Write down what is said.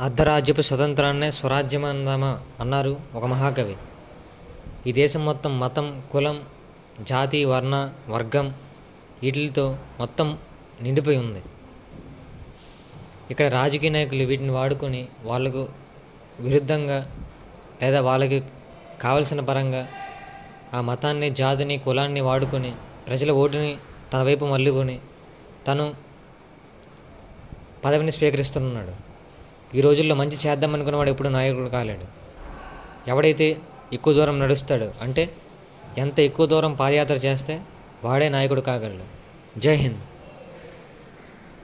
అర్ధరాజ్యపు స్వతంత్రాన్నే స్వరాజ్యమందామా అన్నారు ఒక మహాకవి. ఈ దేశం మొత్తం మతం కులం జాతి వర్ణ వర్గం వీటితో మొత్తం నిండిపోయి ఉంది. ఇక్కడ రాజకీయ నాయకులు వీటిని వాడుకొని వాళ్ళకు విరుద్ధంగా లేదా వాళ్ళకి కావలసిన పరంగా ఆ మతాన్ని జాతిని కులాన్ని వాడుకొని ప్రజల ఓటుని తన వైపు మల్లుకొని తను పదవిని స్వీకరిస్తున్నాడు. ఈ రోజుల్లో మంచి చేద్దాం అనుకున్నవాడు ఎప్పుడు నాయకుడు కాలేడు. ఎవడైతే ఎక్కువ దూరం నడుస్తాడో అంటే ఎంత ఎక్కువ దూరం పాదయాత్ర చేస్తే వాడే నాయకుడు కాగలడు. జై హింద్.